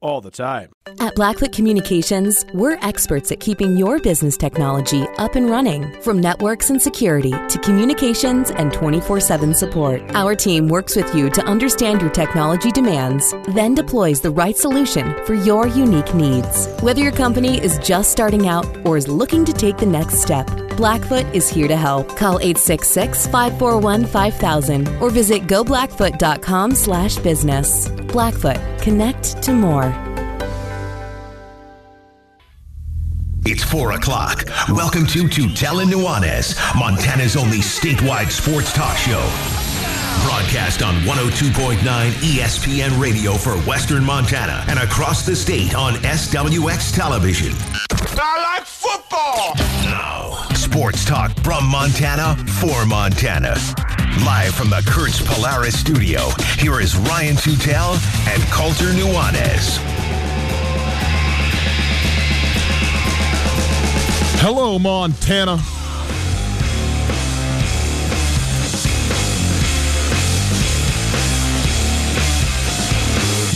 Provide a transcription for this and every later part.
all the time. At Blackfoot Communications, we're experts at keeping your business technology up and running. From networks and security to communications and 24 7 support, our team works with you to understand your technology demands, then deploys the right solution for your unique needs. Whether your company is just starting out or is looking to take the next step, Blackfoot is here to help. Call 866 541 5000 or visit goblackfoot.com slash business. Blackfoot, connect to more. It's 4 o'clock. Welcome to Tutela Nuanez, Montana's only statewide sports talk show. Broadcast on 102.9 ESPN radio for Western Montana and across the state on SWX television. I like football. Now, sports talk from Montana for Montana. Live from the Kurtz Polaris studio, here is Ryan Tutel and Colter Nuanez. Hello, Montana.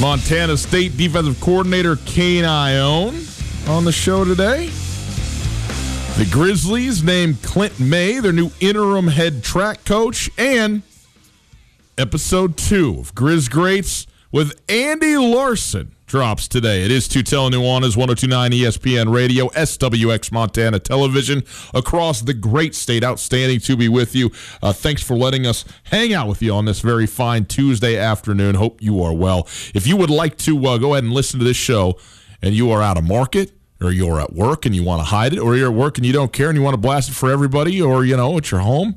Montana State defensive coordinator Kane Ioane on the show today. The Grizzlies named Clint May their new interim head track coach, and episode two of Grizz Greats with Andy Larson drops today. It is Tutel Nuanez, 1029 ESPN Radio, SWX Montana Television, across the great state. Outstanding to be with you. Uh, thanks for letting us hang out with you on this very fine Tuesday afternoon. Hope you are well. If you would like to uh, go ahead and listen to this show and you are out of market, or you're at work and you want to hide it, or you're at work and you don't care and you want to blast it for everybody, or you know, at your home,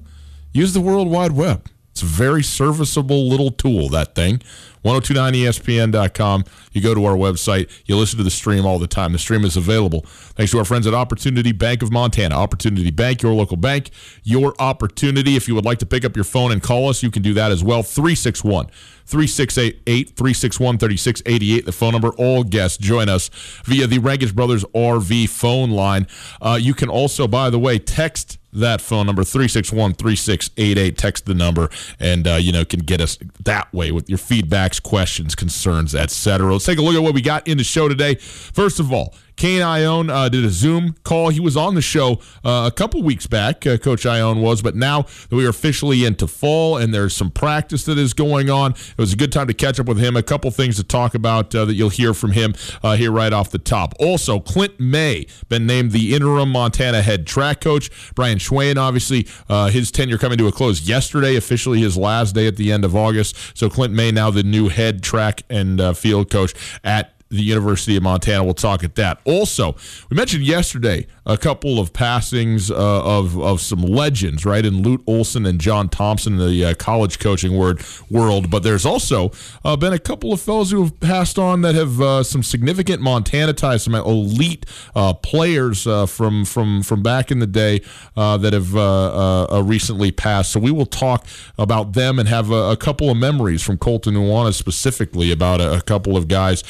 use the World Wide Web. It's a very serviceable little tool, that thing. 1029ESPN.com. You go to our website, you listen to the stream all the time. The stream is available thanks to our friends at Opportunity Bank of Montana. Opportunity Bank, your local bank, your opportunity. If you would like to pick up your phone and call us, you can do that as well. 361 3688 361 3688, the phone number. All guests join us via the Rangitsch Brothers RV phone line. Uh, you can also, by the way, text that phone number 361-3688 text the number and uh, you know can get us that way with your feedbacks questions concerns etc let's take a look at what we got in the show today first of all Kane Ioane uh, did a Zoom call. He was on the show uh, a couple weeks back, uh, Coach Ioane was, but now that we are officially into fall and there's some practice that is going on, it was a good time to catch up with him. A couple things to talk about uh, that you'll hear from him uh, here right off the top. Also, Clint May been named the interim Montana head track coach. Brian Schweyen, obviously, uh, his tenure coming to a close yesterday, officially his last day at the end of August. So Clint May now the new head track and field coach at the University of Montana. We'll talk at that. Also, we mentioned yesterday a couple of passings uh, of of some legends, right? In Lute Olson and John Thompson in the uh, college coaching word world. But there's also uh, been a couple of fellows who have passed on that have uh, some significant Montana ties, some elite uh, players uh, from from from back in the day that have recently passed. So we will talk about them and have a, a couple of memories from Colter Nuanez specifically about a, a couple of guys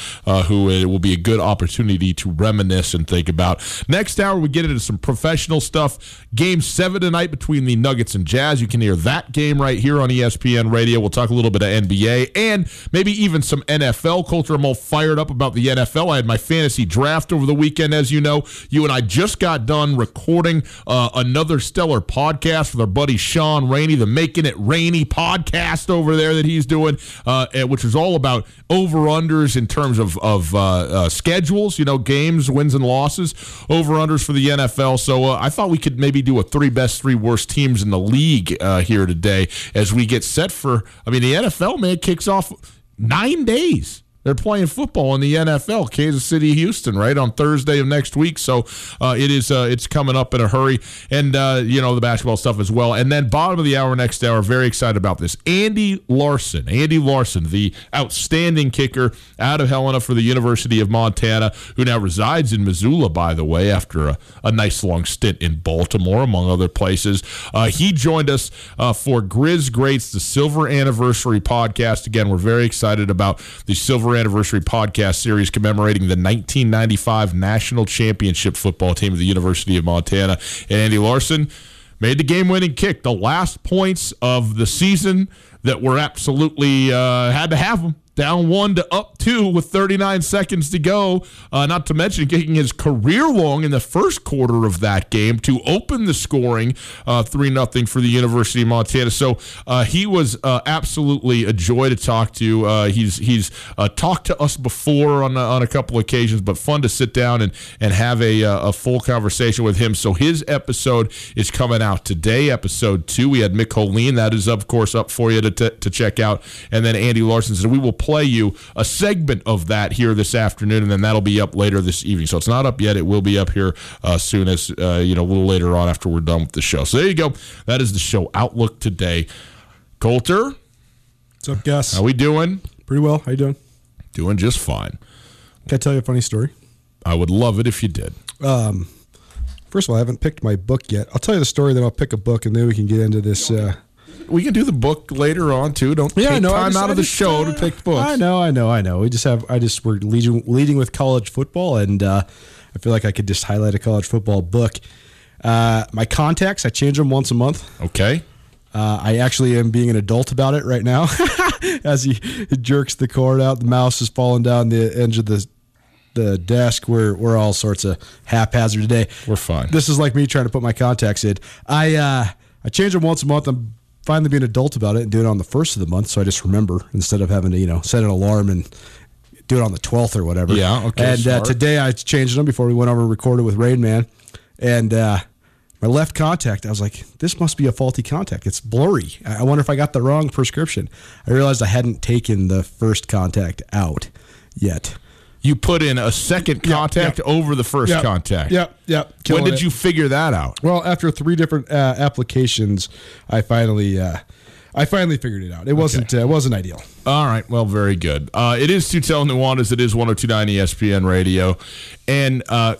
who it will be a good opportunity to reminisce and think about. Next hour, we get into some professional stuff. Game seven tonight between the Nuggets and Jazz. You can hear that game right here on ESPN Radio. We'll talk a little bit of NBA and maybe even some NFL culture. I'm all fired up about the NFL. I had my fantasy draft over the weekend, as you know. You and I just got done recording uh, another stellar podcast with our buddy Sean Rainey, the Making It Rainy podcast over there that he's doing, uh, which is all about over unders in terms of of uh, uh, schedules. You know, games, wins and losses, over unders for the NFL. So uh, I thought we could maybe do a three best, three worst teams in the league uh, here today as we get set for. I mean, the NFL man kicks off nine days they're playing football in the NFL, Kansas City, Houston, right on Thursday of next week. So uh, it is uh, it's coming up in a hurry, and uh, you know the basketball stuff as well. And then bottom of the hour, next hour, very excited about this. Andy Larson, Andy Larson, the outstanding kicker out of Helena for the University of Montana, who now resides in Missoula, by the way, after a, a nice long stint in Baltimore, among other places. Uh, he joined us uh, for Grizz Greats, the Silver Anniversary podcast. Again, we're very excited about the Silver anniversary podcast series commemorating the 1995 national championship football team of the University of Montana. And Andy Larson made the game winning kick, the last points of the season that were absolutely uh, had to have them down one to up two with 39 seconds to go. Uh, not to mention kicking his career long in the first quarter of that game to open the scoring uh, 3 nothing for the University of Montana. So uh, he was uh, absolutely a joy to talk to. Uh, he's he's uh, talked to us before on, on a couple occasions, but fun to sit down and, and have a, a full conversation with him. So his episode is coming out today, episode two. We had Mick Holeen. That is, of course, up for you to, t- to check out. And then Andy Larson said, we will play you a segment of that here this afternoon, and then that'll be up later this evening. So it's not up yet; it will be up here uh, soon as uh, you know a little later on after we're done with the show. So there you go. That is the show outlook today. Colter, what's up, Gus? How we doing? Pretty well. How you doing? Doing just fine. Can I tell you a funny story? I would love it if you did. Um, first of all, I haven't picked my book yet. I'll tell you the story, then I'll pick a book, and then we can get into this. Uh, we can do the book later on too. Don't yeah, take no, time just, out of the show uh, to pick books. I know, I know, I know. We just have. I just we're leading leading with college football, and uh, I feel like I could just highlight a college football book. Uh, my contacts, I change them once a month. Okay. Uh, I actually am being an adult about it right now. As he jerks the cord out, the mouse is falling down the edge of the the desk. We're we're all sorts of haphazard today. We're fine. This is like me trying to put my contacts in. I uh, I change them once a month. I'm finally be an adult about it and do it on the first of the month, so I just remember instead of having to you know set an alarm and do it on the twelfth or whatever. Yeah, okay. And uh, today I changed them before we went over and recorded with Rain Man, and uh, my left contact. I was like, this must be a faulty contact. It's blurry. I wonder if I got the wrong prescription. I realized I hadn't taken the first contact out yet you put in a second contact yep, yep. over the first yep, contact. Yep, yep. When did it. you figure that out? Well, after three different uh, applications, I finally. Uh, I finally figured it out. It wasn't okay. uh, wasn't ideal. All right. Well, very good. Uh, it is Tutel Nuanez. It is 1029 ESPN Radio. And uh,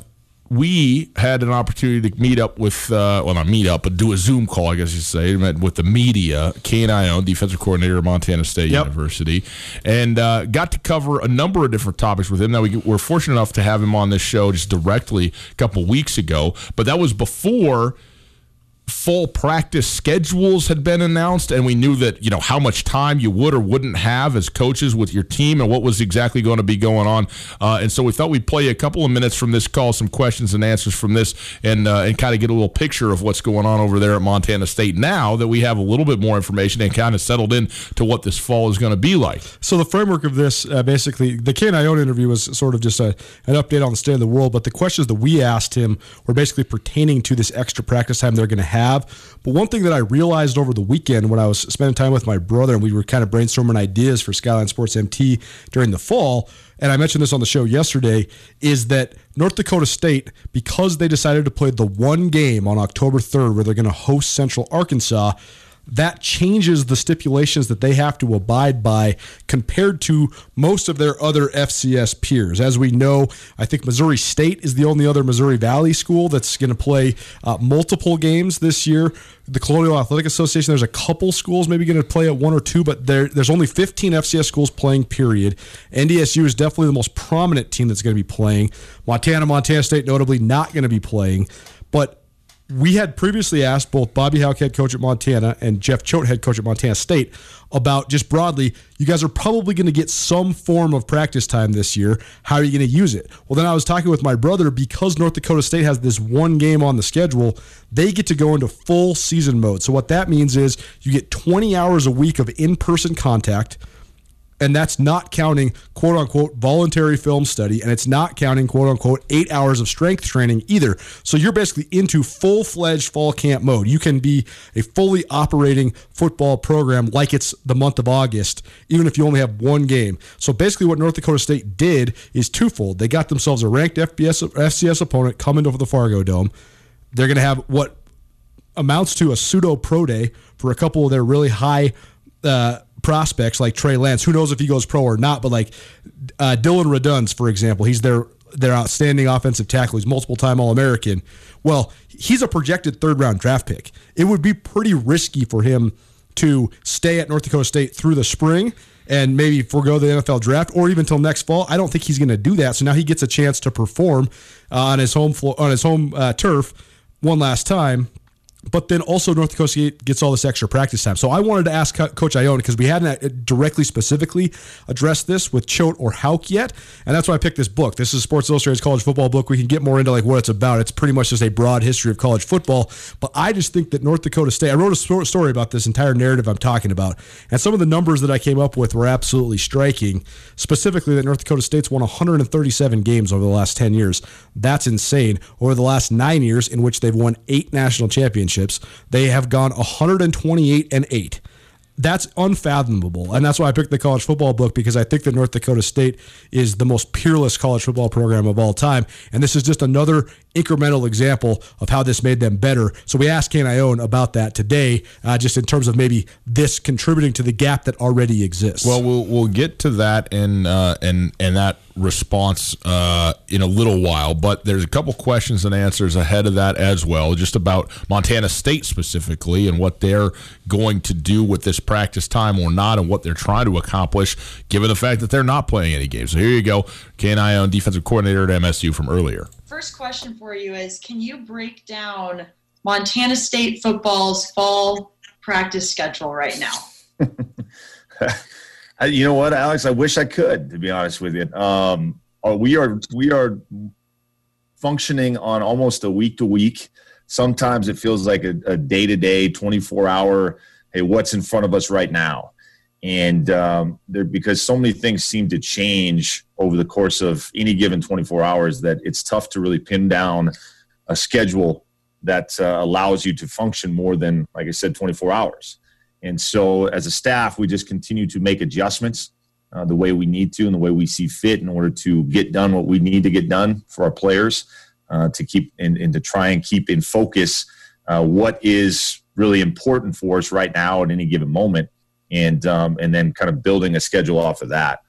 we had an opportunity to meet up with, uh, well, not meet up, but do a Zoom call, I guess you say, with the media, Kane defensive coordinator of Montana State yep. University, and uh, got to cover a number of different topics with him. Now, we were fortunate enough to have him on this show just directly a couple weeks ago, but that was before – full practice schedules had been announced and we knew that you know how much time you would or wouldn't have as coaches with your team and what was exactly going to be going on. Uh, and so we thought we'd play a couple of minutes from this call some questions and answers from this and uh, and kind of get a little picture of what's going on over there at Montana State now that we have a little bit more information and kind of settled in to what this fall is going to be like. So the framework of this uh, basically the Kane Ioane interview was sort of just a, an update on the state of the world but the questions that we asked him were basically pertaining to this extra practice time they're going to have have. But one thing that I realized over the weekend when I was spending time with my brother and we were kind of brainstorming ideas for Skyline Sports MT during the fall, and I mentioned this on the show yesterday, is that North Dakota State, because they decided to play the one game on October 3rd where they're going to host Central Arkansas, that changes the stipulations that they have to abide by compared to most of their other FCS peers. As we know, I think Missouri State is the only other Missouri Valley school that's going to play uh, multiple games this year. The Colonial Athletic Association, there's a couple schools maybe going to play at one or two, but there, there's only 15 FCS schools playing, period. NDSU is definitely the most prominent team that's going to be playing. Montana, Montana State, notably, not going to be playing. But we had previously asked both Bobby Hauck, head coach at Montana, and Jeff Choate, head coach at Montana State, about just broadly, you guys are probably going to get some form of practice time this year. How are you going to use it? Well, then I was talking with my brother because North Dakota State has this one game on the schedule, they get to go into full season mode. So, what that means is you get 20 hours a week of in person contact and that's not counting quote unquote voluntary film study and it's not counting quote unquote eight hours of strength training either. So you're basically into full-fledged fall camp mode. You can be a fully operating football program like it's the month of august even if you only have one game. So basically what north dakota state did is twofold. They got themselves a ranked FBS, fcs opponent coming over the fargo dome. They're going to have what amounts to a pseudo pro day for a couple of their really high uh, prospects like Trey Lance. Who knows if he goes pro or not? But like uh, Dillon Radunz, for example, he's their their outstanding offensive tackle. He's multiple time All American. Well, he's a projected third round draft pick. It would be pretty risky for him to stay at North Dakota State through the spring and maybe forego the NFL draft or even till next fall. I don't think he's going to do that. So now he gets a chance to perform uh, on his home floor, on his home uh, turf one last time but then also North Dakota State gets all this extra practice time. So I wanted to ask Coach Ioane because we hadn't uh, directly specifically addressed this with Choate or Hauck yet, and that's why I picked this book. This is a Sports Illustrated's college football book. We can get more into like what it's about. It's pretty much just a broad history of college football, but I just think that North Dakota State. I wrote a story about this entire narrative I'm talking about, and some of the numbers that I came up with were absolutely striking. Specifically, that North Dakota State's won 137 games over the last 10 years. That's insane. Over the last nine years, in which they've won eight national championships championships. They have gone 128 and 8 that's unfathomable. And that's why I picked the college football book because I think that North Dakota State is the most peerless college football program of all time. And this is just another incremental example of how this made them better. So we asked Kane Ioane about that today, uh, just in terms of maybe this contributing to the gap that already exists. Well, we'll, we'll get to that and, uh, and, and that response uh, in a little while, but there's a couple questions and answers ahead of that as well, just about Montana State specifically and what they're going to do with this practice time or not and what they're trying to accomplish, given the fact that they're not playing any games. So here you go. Kane Ioane, defensive coordinator at MSU from earlier. First question for you is Can you break down Montana State football's fall practice schedule right now? you know what, Alex? I wish I could, to be honest with you. Um, uh, we are we are functioning on almost a week to week. Sometimes it feels like a day to day, twenty four hour hey, what's in front of us right now? And um, there, because so many things seem to change over the course of any given 24 hours, that it's tough to really pin down a schedule that uh, allows you to function more than, like I said, 24 hours. And so, as a staff, we just continue to make adjustments uh, the way we need to and the way we see fit in order to get done what we need to get done for our players uh, to keep and, and, to try and keep in focus uh, what is really important for us right now at any given moment, and um, and then kind of building a schedule off of that.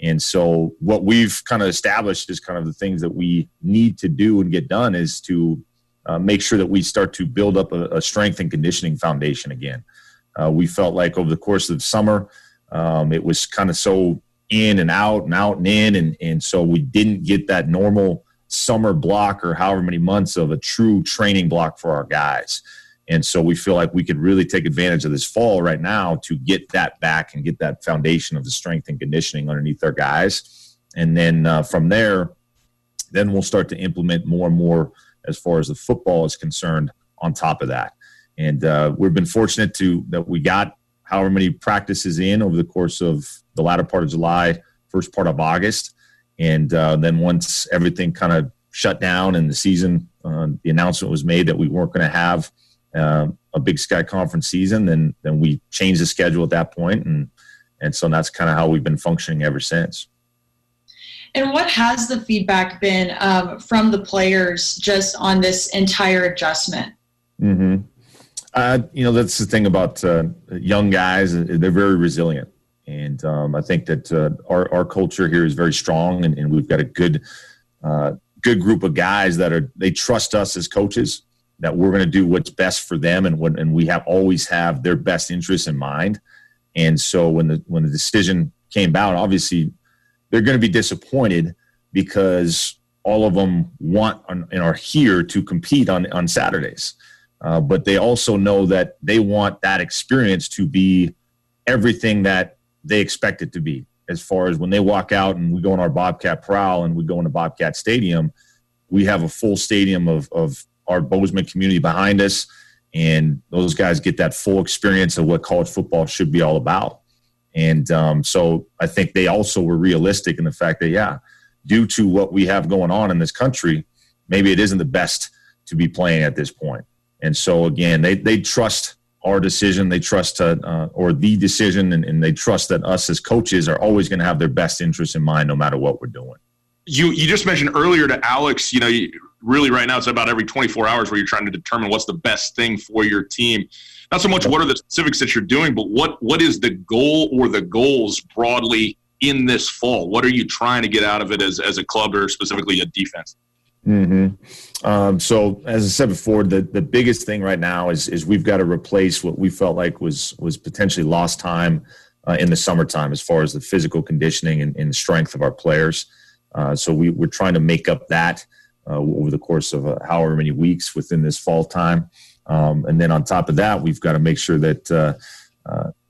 And so, what we've kind of established is kind of the things that we need to do and get done is to uh, make sure that we start to build up a, a strength and conditioning foundation again. Uh, we felt like over the course of the summer, um, it was kind of so in and out and out and in, and and so we didn't get that normal summer block or however many months of a true training block for our guys. And so we feel like we could really take advantage of this fall right now to get that back and get that foundation of the strength and conditioning underneath our guys. And then uh, from there, then we'll start to implement more and more as far as the football is concerned on top of that. And uh, we've been fortunate to that we got however many practices in over the course of the latter part of July, first part of August. And uh, then once everything kind of shut down and the season, uh, the announcement was made that we weren't going to have – um, a Big Sky Conference season, then then we changed the schedule at that point, and and so that's kind of how we've been functioning ever since. And what has the feedback been um, from the players just on this entire adjustment? Mm-hmm. Uh, you know, that's the thing about uh, young guys; they're very resilient, and um, I think that uh, our our culture here is very strong, and, and we've got a good uh, good group of guys that are they trust us as coaches that we're going to do what's best for them, and and we have always have their best interests in mind. And so when the when the decision came out, obviously they're going to be disappointed because all of them want and are here to compete on on Saturdays. Uh, but they also know that they want that experience to be everything that they expect it to be. As far as when they walk out and we go on our Bobcat prowl and we go into Bobcat Stadium, we have a full stadium of, of our Bozeman community behind us. And those guys get that full experience of what college football should be all about. And um, so I think they also were realistic in the fact that, yeah, due to what we have going on in this country, maybe it isn't the best to be playing at this point. And so again, they they trust our decision, they trust uh, uh, or the decision, and, and they trust that us as coaches are always going to have their best interests in mind, no matter what we're doing. You you just mentioned earlier to Alex, you know, you, really right now it's about every 24 hours where you're trying to determine what's the best thing for your team. Not so much what are the specifics that you're doing, but what what is the goal or the goals broadly in this fall? What are you trying to get out of it as as a club or specifically a defense? Mm-hmm. Um, so, as I said before, the, the biggest thing right now is is we've got to replace what we felt like was was potentially lost time uh, in the summertime as far as the physical conditioning and, and strength of our players. Uh, so we, we're trying to make up that uh, over the course of uh, however many weeks within this fall time. Um, and then on top of that, we've got to make sure that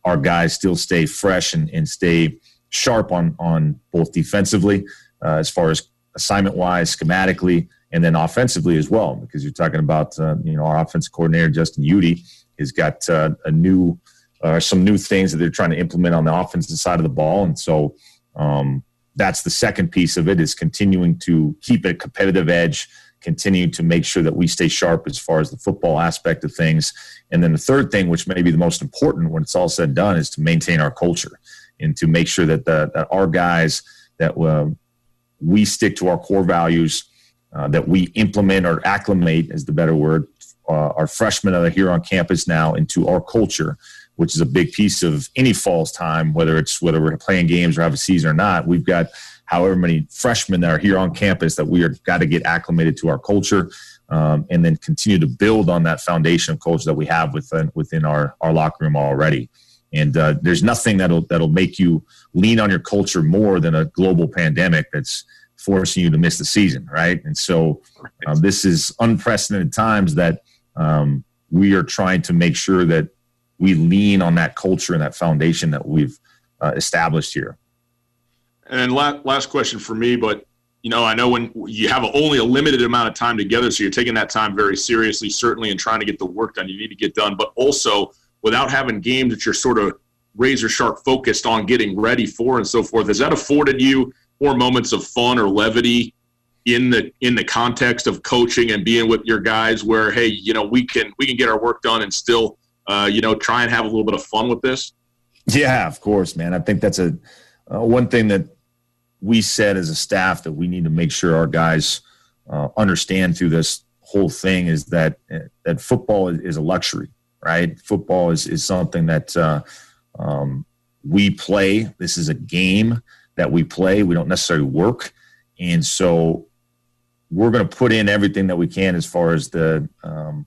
our guys still stay fresh and, and stay sharp on on both defensively as far as assignment wise, schematically, and then offensively as well. Because you're talking about uh, you know our offensive coordinator Justin Udy has got uh, a new uh, some new things that they're trying to implement on the offensive side of the ball, and so um, that's the second piece of it is continuing to keep a competitive edge. Continue to make sure that we stay sharp as far as the football aspect of things. And then the third thing, which may be the most important when it's all said and done, is to maintain our culture and to make sure that, the, that our guys that uh, we stick to our core values, uh, that we implement or acclimate, is the better word, uh, our freshmen that are here on campus now into our culture, which is a big piece of any fall's time, whether it's whether we're playing games or have a season or not. We've got however many freshmen that are here on campus that we are got to get acclimated to our culture. Um, and then continue to build on that foundation of culture that we have within within our, our locker room already. And uh, there's nothing that'll that'll make you lean on your culture more than a global pandemic that's forcing you to miss the season, right? And so um, this is unprecedented times that um, we are trying to make sure that we lean on that culture and that foundation that we've uh, established here. And last, last question for me, but you know, I know when you have only a limited amount of time together, so you're taking that time very seriously, certainly, and trying to get the work done you need to get done, but also without having games that you're sort of razor sharp focused on getting ready for and so forth. Has that afforded you more moments of fun or levity in the in the context of coaching and being with your guys where hey you know we can we can get our work done and still uh, you know try and have a little bit of fun with this yeah of course man i think that's a uh, one thing that we said as a staff that we need to make sure our guys uh, understand through this whole thing is that that football is a luxury right? Football is, is something that uh, um, we play. This is a game that we play. We don't necessarily work. And so we're going to put in everything that we can as far as the um,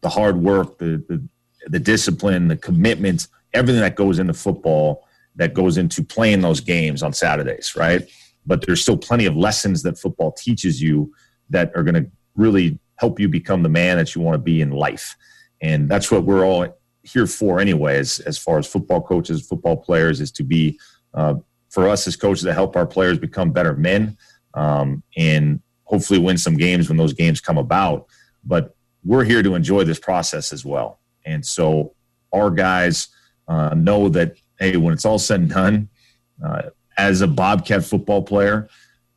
the hard work, the, the the discipline, the commitment, everything that goes into football that goes into playing those games on Saturdays, right? But there's still plenty of lessons that football teaches you that are going to really help you become the man that you want to be in life. And that's what we're all here for anyway as, as far as football coaches football players is to be uh, for us as coaches to help our players become better men um, and hopefully win some games when those games come about. But we're here to enjoy this process as well and so our guys uh, know that hey when it's all said and done uh, as a bobcat football player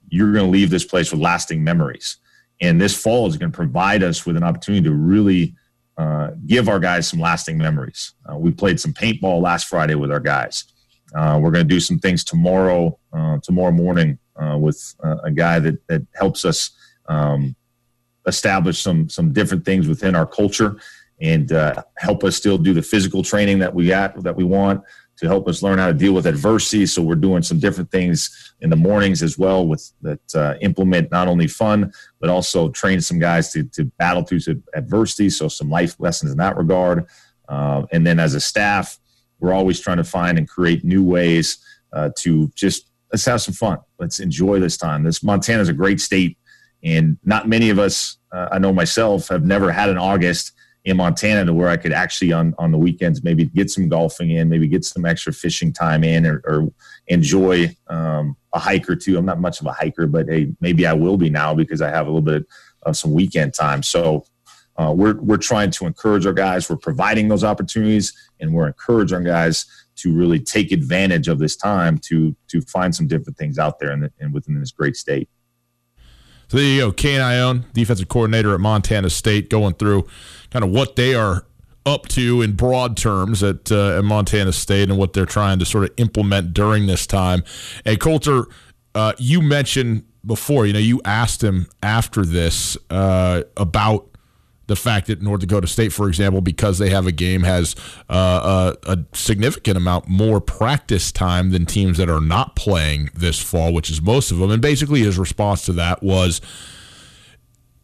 you're going to leave this place with lasting memories and this fall is going to provide us with an opportunity to really uh, give our guys some lasting memories. Uh, we played some paintball last Friday with our guys. Uh, we're going to do some things tomorrow, uh, tomorrow morning, with a guy that that helps us um, establish some some different things within our culture. And uh, help us still do the physical training that we got that we want to help us learn how to deal with adversity. So we're doing some different things in the mornings as well with that uh, implement not only fun but also train some guys to, to battle through some adversity. So some life lessons in that regard. Uh, and then as a staff, we're always trying to find and create new ways uh, to just let's have some fun. Let's enjoy this time. This Montana is a great state, and not many of us, uh, I know myself, have never had an August in Montana to where I could actually on on the weekends maybe get some golfing in, maybe get some extra fishing time in, or, or enjoy um, a hike or two. I'm not much of a hiker, but hey, maybe I will be now because I have a little bit of some weekend time. So uh, we're we're trying to encourage our guys. We're providing those opportunities, and we're encouraging our guys to really take advantage of this time to to find some different things out there and within this great state. So there you go, Kane Ioane, defensive coordinator at Montana State, going through kind of what they are up to in broad terms at, uh, at Montana State and what they're trying to sort of implement during this time. And Colter, uh, you mentioned before, you know, you asked him after this uh, about the fact that North Dakota State, for example, because they have a game, has uh, a, a, significant amount more practice time than teams that are not playing this fall, which is most of them. And basically, his response to that was,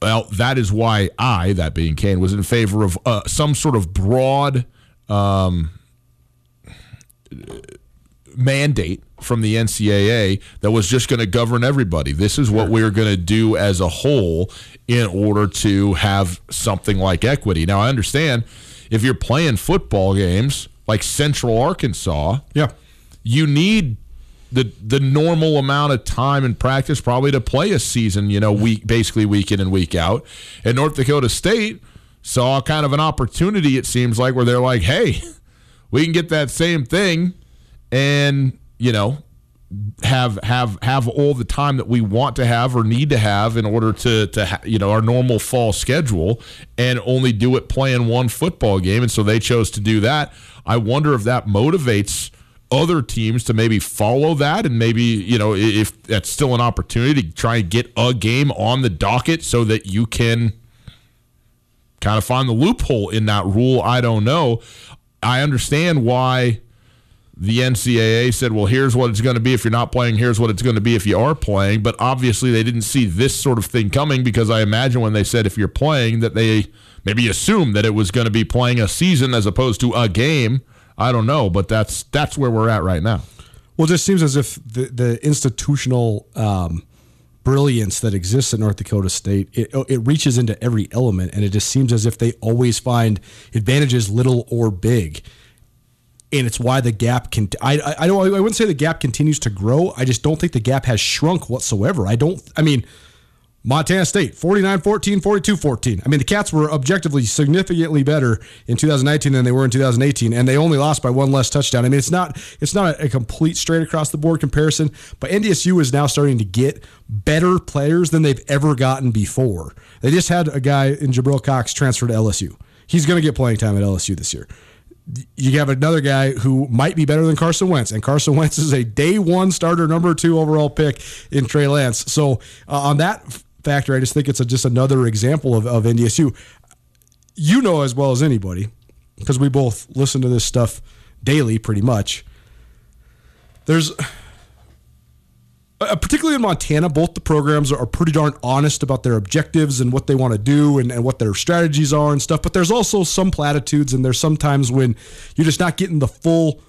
well, that is why I, that being Kane, was in favor of uh, some sort of broad um, mandate from the NCAA that was just going to govern everybody. This is what we're going to do as a whole in order to have something like equity. Now, I understand if you're playing football games like Central Arkansas, yeah, you need the the normal amount of time and practice probably to play a season, you know, week basically week in and week out. And North Dakota State saw kind of an opportunity it seems like where they're like, "Hey, we can get that same thing and, you know, have have have all the time that we want to have or need to have in order to to ha- you know our normal fall schedule and only do it playing one football game. And so they chose to do that. I wonder if that motivates other teams to maybe follow that and maybe you know if that's still an opportunity to try and get a game on the docket so that you can kind of find the loophole in that rule. I don't know. I understand why the NCAA said, well, here's what it's going to be if you're not playing, here's what it's going to be if you are playing. But obviously, they didn't see this sort of thing coming because I imagine when they said if you're playing, that they maybe assumed that it was going to be playing a season as opposed to a game. I don't know, but that's that's where we're at right now. Well, it just seems as if the, the institutional um, brilliance that exists at North Dakota State it, it reaches into every element, and it just seems as if they always find advantages, little or big and it's why the gap can. I I don't. I wouldn't say the gap continues to grow. I just don't think the gap has shrunk whatsoever. I don't. I mean, Montana State 49-14, 42-14. I mean, the Cats were objectively significantly better in 2019 than they were in 2018, and they only lost by one less touchdown. I mean, it's not it's not a complete straight across the board comparison, but NDSU is now starting to get better players than they've ever gotten before. They just had a guy in Jabril Cox transfer to LSU. He's going to get playing time at LSU this year you have another guy who might be better than Carson Wentz, and Carson Wentz is a day one starter, number two overall pick in Trey Lance. So uh, on that factor, I just think it's a, just another example of, of NDSU. You know as well as anybody, because we both listen to this stuff daily, pretty much. There's uh, particularly in Montana, both the programs are pretty darn honest about their objectives and what they want to do and, and what their strategies are and stuff. But there's also some platitudes, and there's sometimes when you're just not getting the full,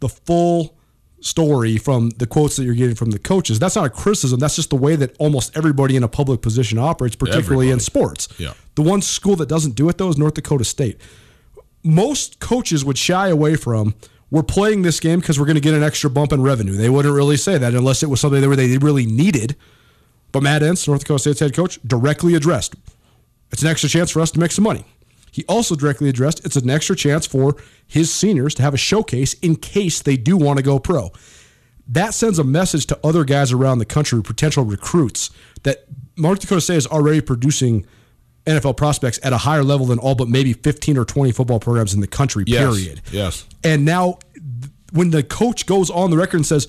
the full story from the quotes that you're getting from the coaches. That's not a criticism. That's just the way that almost everybody in a public position operates, particularly everybody. in sports. Yeah. The one school that doesn't do it though is North Dakota State. Most coaches would shy away from we're playing this game because we're going to get an extra bump in revenue. They wouldn't really say that unless it was something that they really needed. But Matt Entz, North Dakota State's head coach, directly addressed it's an extra chance for us to make some money. He also directly addressed it's an extra chance for his seniors to have a showcase in case they do want to go pro. That sends a message to other guys around the country, potential recruits, that North Dakota State is already producing NFL prospects at a higher level than all but maybe 15 or 20 football programs in the country, yes. period. Yes. And now, when the coach goes on the record and says,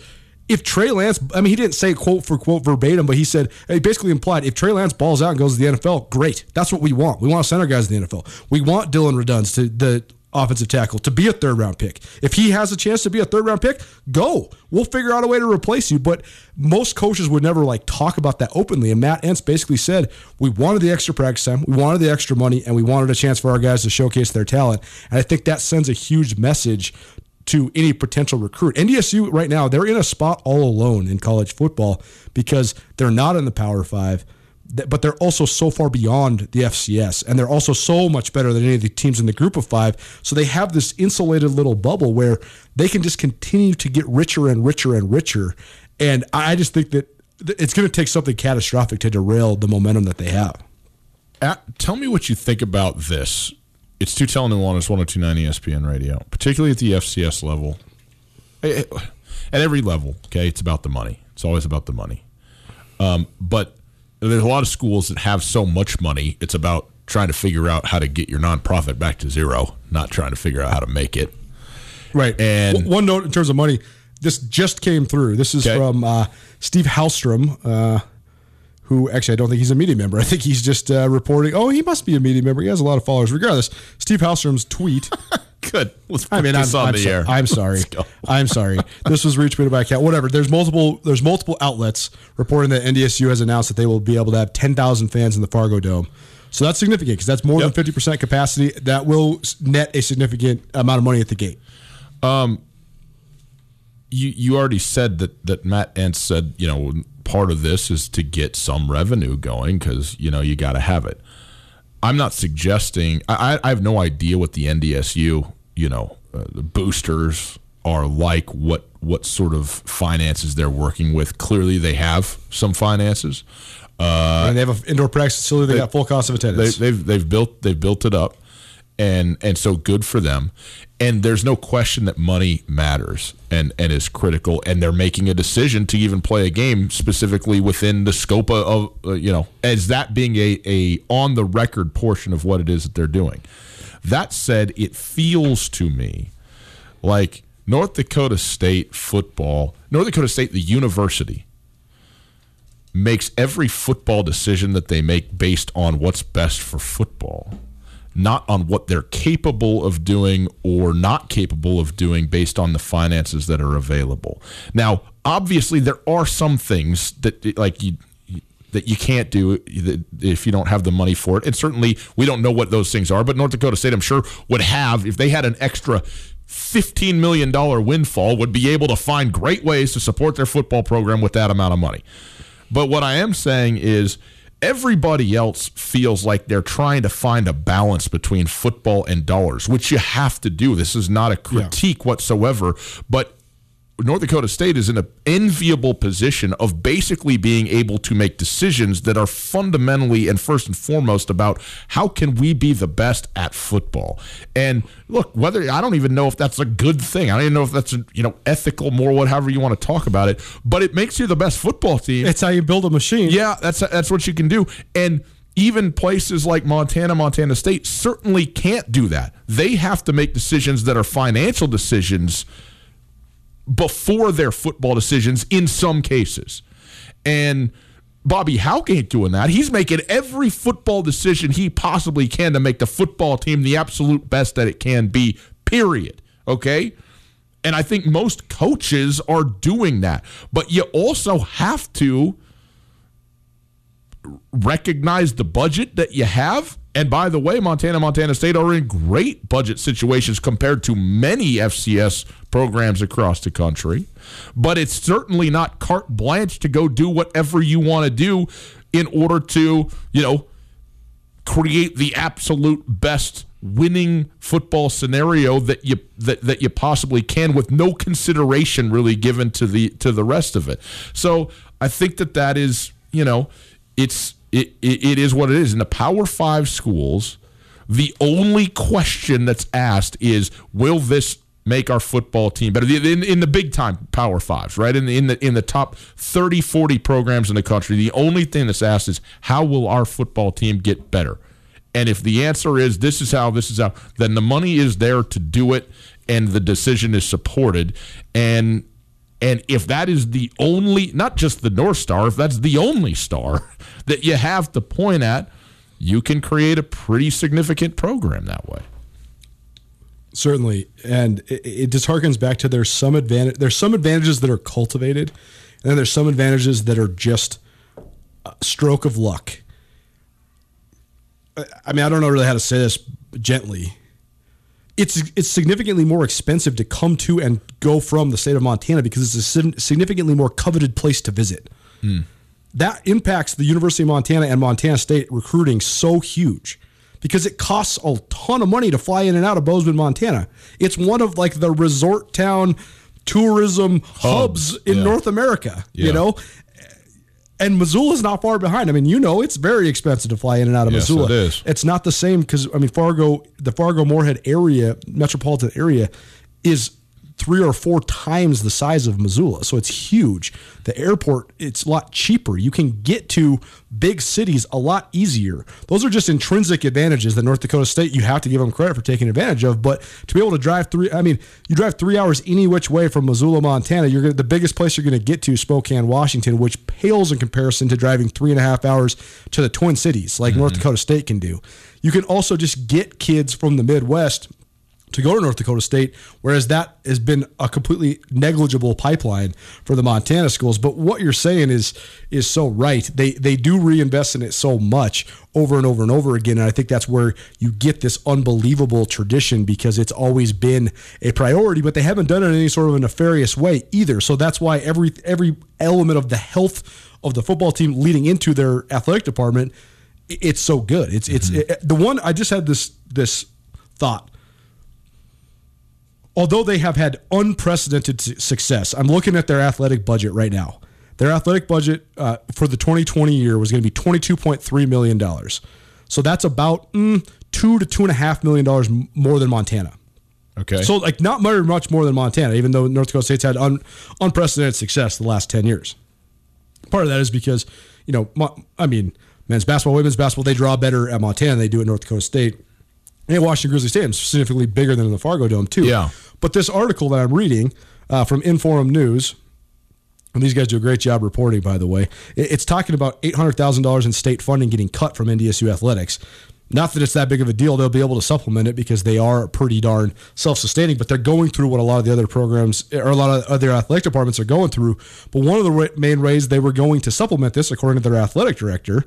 if Trey Lance, I mean, he didn't say quote for quote verbatim, but he said he basically implied if Trey Lance balls out and goes to the NFL, great. That's what we want. We want center guys in the NFL. We want Dillon Radunz to the offensive tackle to be a third round pick. If he has a chance to be a third round pick, go. We'll figure out a way to replace you. But most coaches would never like talk about that openly. And Matt Entz basically said, we wanted the extra practice time, we wanted the extra money, and we wanted a chance for our guys to showcase their talent. And I think that sends a huge message to any potential recruit. NDSU right now, they're in a spot all alone in college football because they're not in the Power Five but they're also so far beyond the FCS, and they're also so much better than any of the teams in the group of five. So they have this insulated little bubble where they can just continue to get richer and richer and richer. And I just think that it's going to take something catastrophic to derail the momentum that they have. At, tell me what you think about this. It's two telling Nuanez 1029 ESPN radio, particularly at the FCS level. At every level, okay, it's about the money. It's always about the money. Um, but there's a lot of schools that have so much money. It's about trying to figure out how to get your nonprofit back to zero, not trying to figure out how to make it. Right. And one note in terms of money, this just came through. This is Okay. from uh, Steve Hallstrom, uh, who actually I don't think he's a media member. I think he's just uh, reporting. Oh, he must be a media member. He has a lot of followers. Regardless, Steve Hallstrom's tweet. Good. Let's put I mean, this I'm, on I'm the so- air. I'm sorry. I'm sorry. This was retweeted by account. Whatever. There's multiple. There's multiple outlets reporting that NDSU has announced that they will be able to have 10,000 fans in the Fargo Dome. So that's significant because that's more Yep. than 50% capacity. That will net a significant amount of money at the gate. Um, you you already said that that Matt Entz said you know part of this is to get some revenue going because you know you got to have it. I'm not suggesting I, I have no idea what the NDSU you know uh, the boosters are like what what sort of finances they're working with. Clearly, they have some finances. and they have an indoor practice facility. They, they- got full cost of They, attendance. they've they've built they've built it up, and and so good for them. And there's no question that money matters and and is critical. And they're making a decision to even play a game specifically within the scope of, uh, you know as that being a a on the record portion of what it is that they're doing. That said, it feels to me like North Dakota State football, North Dakota State, the university, makes every football decision that they make based on what's best for football, not on what they're capable of doing or not capable of doing based on the finances that are available. Now, obviously, there are some things that like you that you can't do if you don't have the money for it. And certainly, we don't know what those things are. But North Dakota State, I'm sure, would have if they had an extra. $15 million windfall would be able to find great ways to support their football program with that amount of money. But what I am saying is everybody else feels like they're trying to find a balance between football and dollars, which you have to do. This is not a critique whatsoever, but North Dakota State is in an enviable position of basically being able to make decisions that are fundamentally and first and foremost about how can we be the best at football. And look, whether I don't even know if that's a good thing. I don't even know if that's you know ethical, more whatever you want to talk about it. But it makes you the best football team. it's how you build a machine. Yeah, that's that's what you can do. And even places like Montana, Montana State certainly can't do that. They have to make decisions that are financial decisions before their football decisions in some cases. And Bobby Hauck ain't doing that. He's making every football decision he possibly can to make the football team the absolute best that it can be, period. Okay? And I think most coaches are doing that. But you also have to recognize the budget that you have. And by the way, Montana, Montana State are in great budget situations compared to many FCS programs across the country. But it's certainly not carte blanche to go do whatever you want to do in order to, you know, create the absolute best winning football scenario that you that, that you possibly can with no consideration really given to the to the rest of it. So I think that that is you know it's it, it, it is what it is in the Power Five schools. The only question that's asked is, will this make our football team better? In, in the big time Power Fives, right? In the, in the in the top 30, 40 programs in the country, the only thing that's asked is, how will our football team get better? And if the answer is this is how, this is how, then the money is there to do it and the decision is supported. And And if that is the only, not just the North Star, if that's the only star that you have to point at, you can create a pretty significant program that way. Certainly, and it, it just harkens back to there's some advantage. There's some advantages that are cultivated, and then there's some advantages that are just stroke of luck. I mean, I don't know really how to say this gently. It's it's significantly more expensive to come to and go from the state of Montana because it's a significantly more coveted place to visit. Hmm. That impacts the University of Montana and Montana State recruiting so huge because it costs a ton of money to fly in and out of Bozeman, Montana. It's one of like the resort town tourism hubs, hubs in yeah. North America, yeah. you know? And Missoula's not far behind. I mean, you know, it's very expensive to fly in and out of yes, Missoula. It is. It's not the same because I mean, Fargo, the Fargo Moorhead area, metropolitan area, is three or four times the size of Missoula. So it's huge. The airport, it's a lot cheaper. You can get to big cities a lot easier. Those are just intrinsic advantages that North Dakota State, you have to give them credit for taking advantage of. But to be able to drive three, I mean, you drive three hours any which way from Missoula, Montana, you're gonna, the biggest place you're going to get to Spokane, Washington, which pales in comparison to driving three and a half hours to the Twin Cities like mm-hmm. North Dakota State can do. You can also just get kids from the Midwest to go to North Dakota State, whereas that has been a completely negligible pipeline for the Montana schools. But what you're saying is is so right. They they do reinvest in it so much over and over and over again, and I think that's where you get this unbelievable tradition because it's always been a priority. But they haven't done it in any sort of a nefarious way either. So that's why every every element of the health of the football team leading into their athletic department, it's so good. It's it's mm-hmm. it, the one I just had this this thought although they have had unprecedented success, I'm looking at their athletic budget right now. Their athletic budget uh, for the 2020 year was going to be $22.3 million. So that's about mm, two to two and a half million dollars more than Montana. Okay. So like not very much more than Montana, even though North Dakota State's had un, unprecedented success the last 10 years. Part of that is because, you know, I mean, men's basketball, women's basketball, they draw better at Montana than they do at North Dakota State. And Washington Grizzly Stadium significantly bigger than the Fargo Dome, too. Yeah. But this article that I'm reading uh, from Inforum News, and these guys do a great job reporting, by the way, it's talking about $800,000 in state funding getting cut from NDSU athletics. Not that it's that big of a deal. They'll be able to supplement it because they are pretty darn self sustaining, but they're going through what a lot of the other programs or a lot of other athletic departments are going through. But one of the main ways they were going to supplement this, according to their athletic director,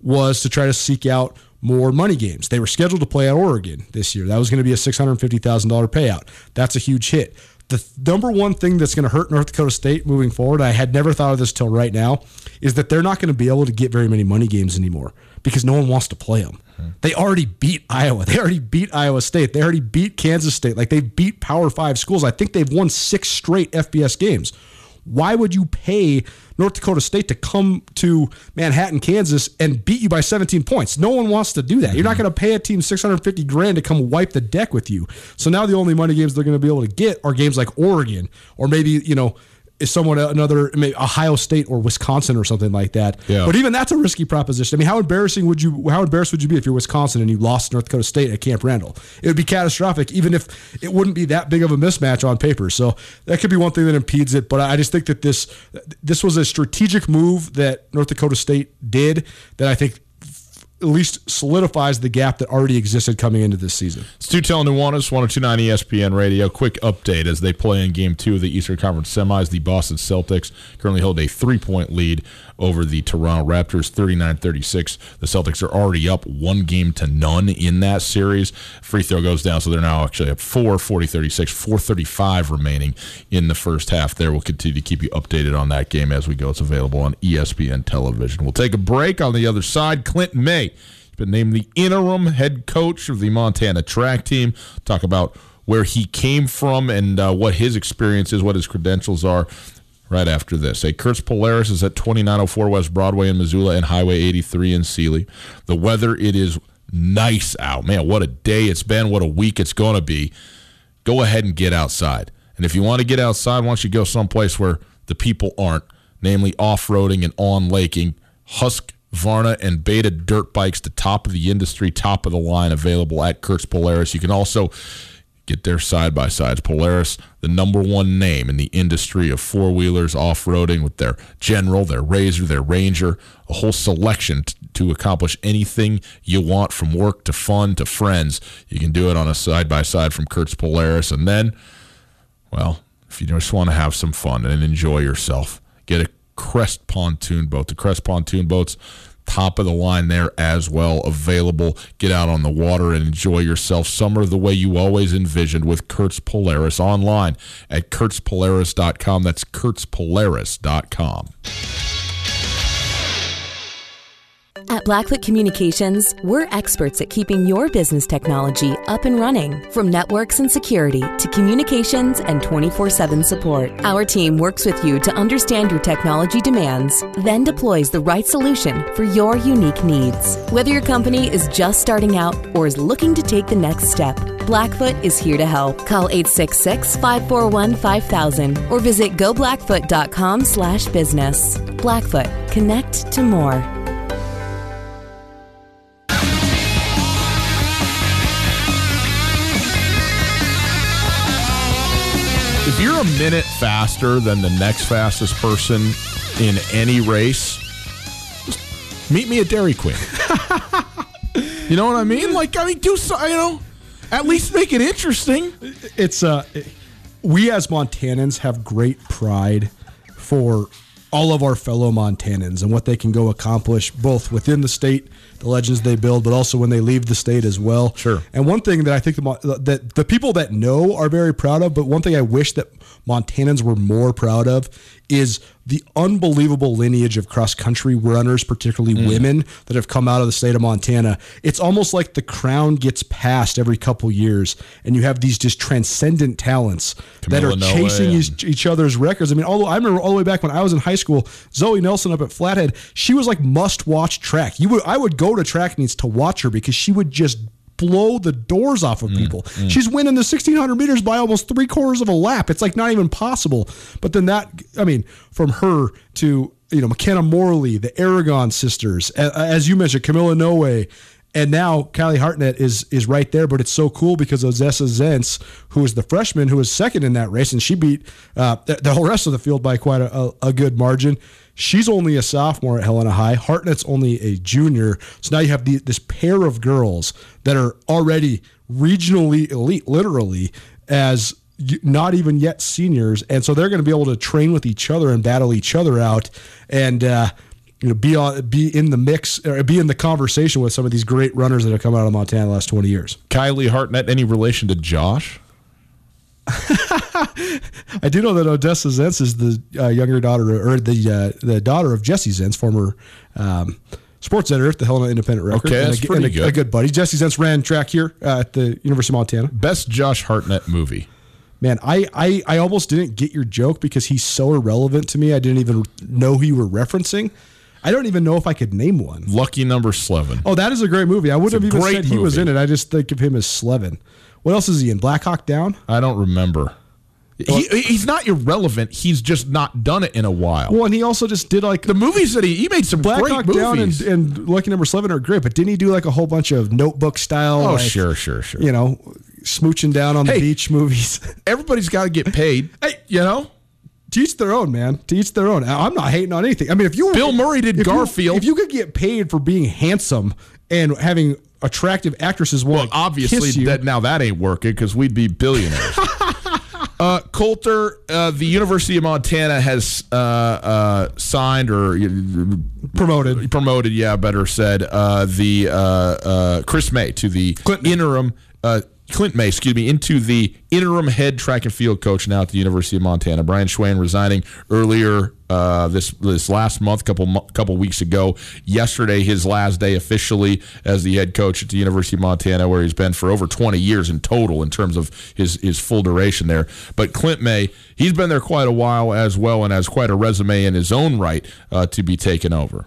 was to try to seek out more money games. They were scheduled to play at Oregon this year. That was going to be a $650,000 payout. That's a huge hit. The number one thing that's going to hurt North Dakota State moving forward, I had never thought of this till right now, is that they're not going to be able to get very many money games anymore because no one wants to play them. Mm-hmm. They already beat Iowa. They already beat Iowa State. They already beat Kansas State. Like they beat Power Five schools. I think they've won six straight FBS games. Why would you pay North Dakota State to come to Manhattan, Kansas, and beat you by 17 points. No one wants to do that. You're not going to pay a team 650 grand to come wipe the deck with you. So now the only money games they're going to be able to get are games like Oregon or maybe you know is someone another maybe Ohio State or Wisconsin or something like that. Yeah. But even that's a risky proposition. I mean, how embarrassing would you how embarrassed would you be if you're Wisconsin and you lost North Dakota State at Camp Randall? It would be catastrophic, even if it wouldn't be that big of a mismatch on paper. So that could be one thing that impedes it. But I just think that this this was a strategic move that North Dakota State did that I think at least solidifies the gap that already existed coming into this season. Stu Tell Nuanez, 1029 ESPN Radio. Quick update as they play in game two of the Eastern Conference semis. The Boston Celtics currently hold a three point lead over the Toronto Raptors 39-36. The Celtics are already up one game to none in that series. Free throw goes down, so they're now actually up 4, 40-36, 435 remaining in the first half. There, we'll continue to keep you updated on that game as we go. It's available on ESPN television. We'll take a break on the other side. Clinton May has been named the interim head coach of the Montana track team. Talk about where he came from and uh, what his experience is, what his credentials are right after this. A Kurtz Polaris is at 2904 West Broadway in Missoula and Highway 83 in Seeley. The weather, it is nice out. Man, what a day it's been. What a week it's going to be. Go ahead and get outside. And if you want to get outside, why don't you go someplace where the people aren't, namely off roading and on laking. Husk, Varna, and Beta dirt bikes, the top of the industry, top of the line, available at Kurtz Polaris. You can also get their side by sides. Polaris, the number one name in the industry of four wheelers, off roading with their General, their Razor, their Ranger, a whole selection t- to accomplish anything you want from work to fun to friends. You can do it on a side by side from Kurtz Polaris. And then, well, if you just want to have some fun and enjoy yourself, get a Crest pontoon boat. The Crest pontoon boats top of the line there as well. Available. Get out on the water and enjoy yourself. Summer the way you always envisioned with kurtz polaris. Online at kurtzpolaris.com that's kurtzpolaris.com At Blackfoot Communications, we're experts at keeping your business technology up and running. From networks and security to communications and 24 7 support, our team works with you to understand your technology demands, then deploys the right solution for your unique needs. Whether your company is just starting out or is looking to take the next step, Blackfoot is here to help. Call 866 541 5000 or visit goblackfoot.com slash business. Blackfoot, connect to more. If you're a minute faster than the next fastest person in any race, meet me at Dairy Queen. you know what I mean? Like, I mean, do so, you know, at least make it interesting. It's uh, we as Montanans have great pride for all of our fellow Montanans and what they can go accomplish both within the state, the legends they build, but also when they leave the state as well. Sure. And one thing that I think the, that the people that know are very proud of, but one thing I wish that Montanans were more proud of is the unbelievable lineage of cross country runners, particularly Mm. women, that have come out of the state of Montana. It's almost like the crown gets passed every couple years, and you have these just transcendent talents that are Noe chasing each, each other's records. I mean, although I remember all the way back when I was in high school, Zoe Nelson up at Flathead, she was like must watch track. You would I would go to track needs to watch her because she would just blow the doors off of Mm, people. She's winning the 1600 meters by almost three quarters of a lap. It's like not even possible. But then that, I mean, from her to, you know, Makenna Morley, the Aragon sisters, as you mentioned, Camilla Noe, and now Kylie Hartnett is is right there, but it's so cool because Odessa Zentz, who is the freshman who was second in that race, and she beat uh, the, the whole rest of the field by quite a, a, a good margin. She's only a sophomore at Helena High. Hartnett's only a junior. So now you have the, this pair of girls that are already regionally elite, literally, as not even yet seniors, and so they're going to be able to train with each other and battle each other out, and uh, you know be on be in the mix or be in the conversation with some of these great runners that have come out of Montana the last twenty years. Kylie Hartnett, any relation to Josh? I do know that Odessa Zentz is the uh, younger daughter or the uh, the daughter of Jesse Zentz, former. Um, Sports editor at the Helena Independent Record. Okay, and that's a, pretty and a, good. a good buddy. Jesse Zentz ran track here uh, at the University of Montana. Best Josh Hartnett movie. Man, I, I I almost didn't get your joke because he's so irrelevant to me. I didn't even know who you were referencing. I don't even know if I could name one. Lucky number seven. Oh, that is a great movie. I wouldn't have even said he was in it. I just think of him as Slevin. What else is he in? Black Hawk Down? I don't remember. He, he's not irrelevant. He's just not done it in a while. Well, and he also just did like the movies that he he made some Black great Hawk movies. Down and, and Lucky Number Slevin are great, but didn't he do like a whole bunch of notebook style? oh, like, sure, sure, sure. You know, smooching down on Hey. the beach movies. Everybody's got to get paid. hey, you know. to each their own, man. To each their own. I'm not hating on anything. I mean, if you Bill Murray did if you- Garfield. if you could get paid for being handsome and having attractive actresses want Well, obviously that now that ain't working because we'd be billionaires. uh, Colter, uh, the University of Montana has uh, uh, signed or uh, promoted. promoted, yeah, better said, uh, the uh, uh, Chris May to the interim. Clint May, excuse me, into the interim head track and field coach now at the University of Montana. Brian Schweyen resigning earlier uh, this this last month, couple couple weeks ago. Yesterday, his last day officially as the head coach at the University of Montana, where he's been for over 20 years in total in terms of his his full duration there. But Clint May, he's been there quite a while as well, and has quite a resume in his own right uh, to be taken over.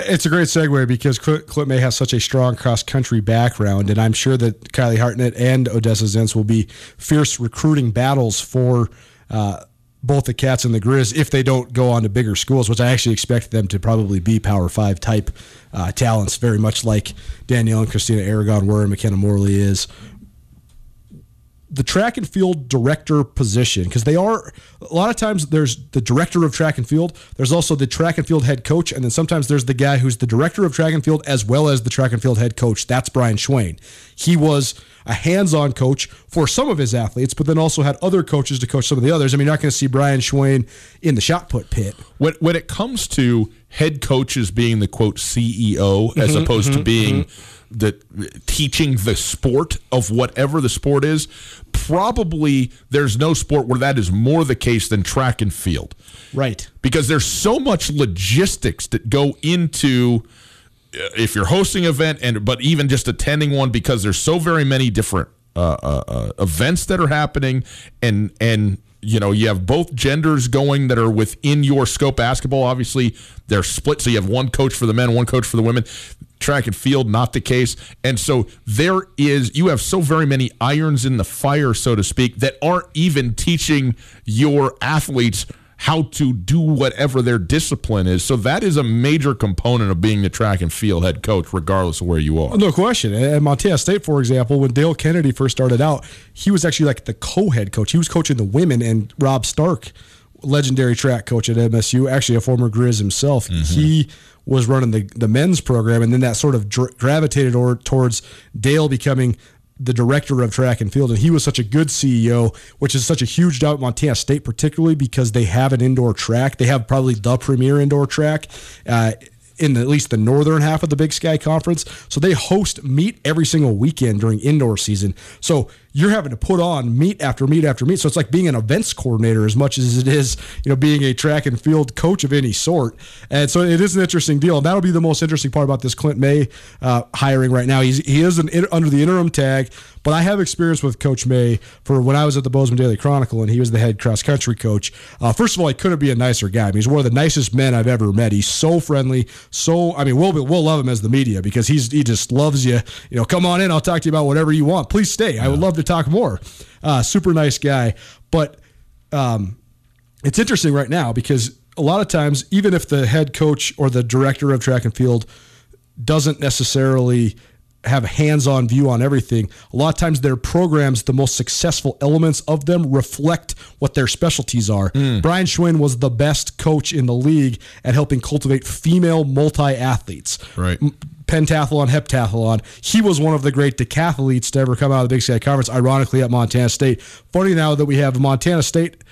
It's a great segue because Clint May has such a strong cross country background, and I'm sure that Kylie Hartnett and Odessa Zentz will be fierce recruiting battles for uh, both the Cats and the Grizz if they don't go on to bigger schools, which I actually expect them to probably be Power Five type uh, talents, very much like Danielle and Christina Aragon were and Makenna Morley is. The track and field director position because they are a lot of times there's the director of track and field there's also the track and field head coach and then sometimes there's the guy who's the director of track and field as well as the track and field head coach. That's brian schweyen. He was a hands-on coach for some of his athletes but then also had other coaches to coach some of the others. I mean you're not going to see brian schweyen in the shot put pit. When, when it comes to head coaches being the quote ceo as Mhm, opposed to mhm, being mhm. The teaching the sport of whatever the sport is probably there's no sport where that is more the case than track and field. Right. Because there's so much logistics that go into uh, if you're hosting an event and but even just attending one because there's so very many different uh, uh, uh, events that are happening and and you know you have both genders going that are within your scope. Basketball obviously they're split so you have one coach for the men one coach for the women track and field not the case and so there is you have so very many irons in the fire so to speak that aren't even teaching your athletes how to do whatever their discipline is. So that is a major component of being the track and field head coach, regardless of where you are. No question. At Montana State, for example, when Dale Kennedy first started out, he was actually like the co-head coach. He was coaching the women, and Rob Stark, legendary track coach at MSU, actually a former Grizz himself, he was running the the men's program, and then that sort of dr- gravitated or, towards Dale becoming the director of track and field, and he was such a good CEO, which is such a huge doubt Montana State, particularly because they have an indoor track. They have probably the premier indoor track. Uh, in the, at least the northern half of the Big Sky Conference. So they host meet every single weekend during indoor season. So you're having to put on meet after meet after meet. So it's like being an events coordinator as much as it is, you know, being a track and field coach of any sort. And so it is an interesting deal. And that'll be the most interesting part about this Clint May uh, hiring right now. He's he is an, under the interim tag, but I have experience with Coach May for when I was at the Bozeman Daily Chronicle and he was the head cross country coach. Uh, first of all, he couldn't be a nicer guy. I mean, he's one of the nicest men I've ever met. He's so friendly, so I mean, we'll we'll love him as the media because he's he just loves you. You know, come on in. I'll talk to you about whatever you want. Please stay. I would love to talk more. Uh, super nice guy, but um, it's interesting right now because a lot of times, even if the head coach or the director of track and field doesn't necessarily have a hands-on view on everything. A lot of times their programs, the most successful elements of them reflect what their specialties are. Brian Schweyen was the best coach in the league at helping cultivate female multi-athletes. Right. Pentathlon, heptathlon. He was one of the great decathletes to ever come out of the Big Sky Conference, ironically at Montana State. Funny now that we have a Montana State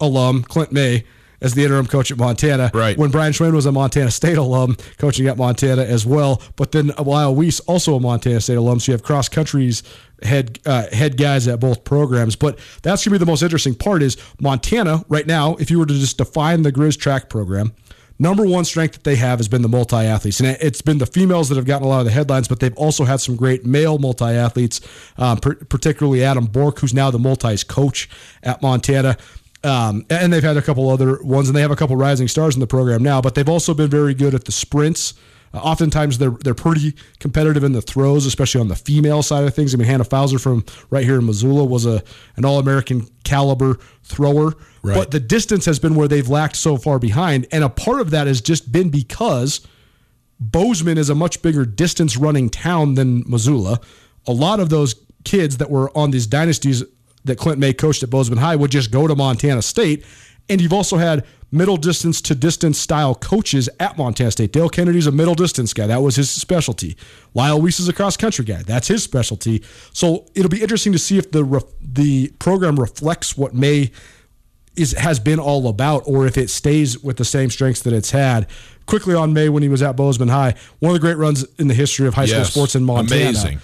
alum, Clint May, as the interim coach at Montana. Right. When Brian Schweyen was a Montana State alum, coaching at Montana as well. But then Lyle Weese, also a Montana State alum. So you have cross countries head uh, head guys at both programs. But that's gonna be the most interesting part. Is Montana right now? If you were to just define the Grizz track program. Number one strength that they have has been the multi athletes, and it's been the females that have gotten a lot of the headlines. But they've also had some great male multi athletes, um, particularly Adam Bork, who's now the multis coach at Montana. Um, and they've had a couple other ones, and they have a couple rising stars in the program now. But they've also been very good at the sprints. Uh, oftentimes, they're they're pretty competitive in the throws, especially on the female side of things. I mean, Hannah Fauser from right here in Missoula was a an All American caliber thrower, Right. but the distance has been where they've lacked so far behind, and a part of that has just been because Bozeman is a much bigger distance running town than Missoula. A lot of those kids that were on these dynasties that Clint May coached at Bozeman High would just go to Montana State. And you've also had middle distance to distance style coaches at Montana State. Dale Kennedy's a middle distance guy. That was his specialty. Lyle Weese is a cross country guy. That's his specialty. So it'll be interesting to see if the ref- the program reflects what May is has been all about, or if it stays with the same strengths that it's had. Quickly on May when he was at Bozeman High, one of the great runs in the history of high school Yes. sports in Montana. Amazing.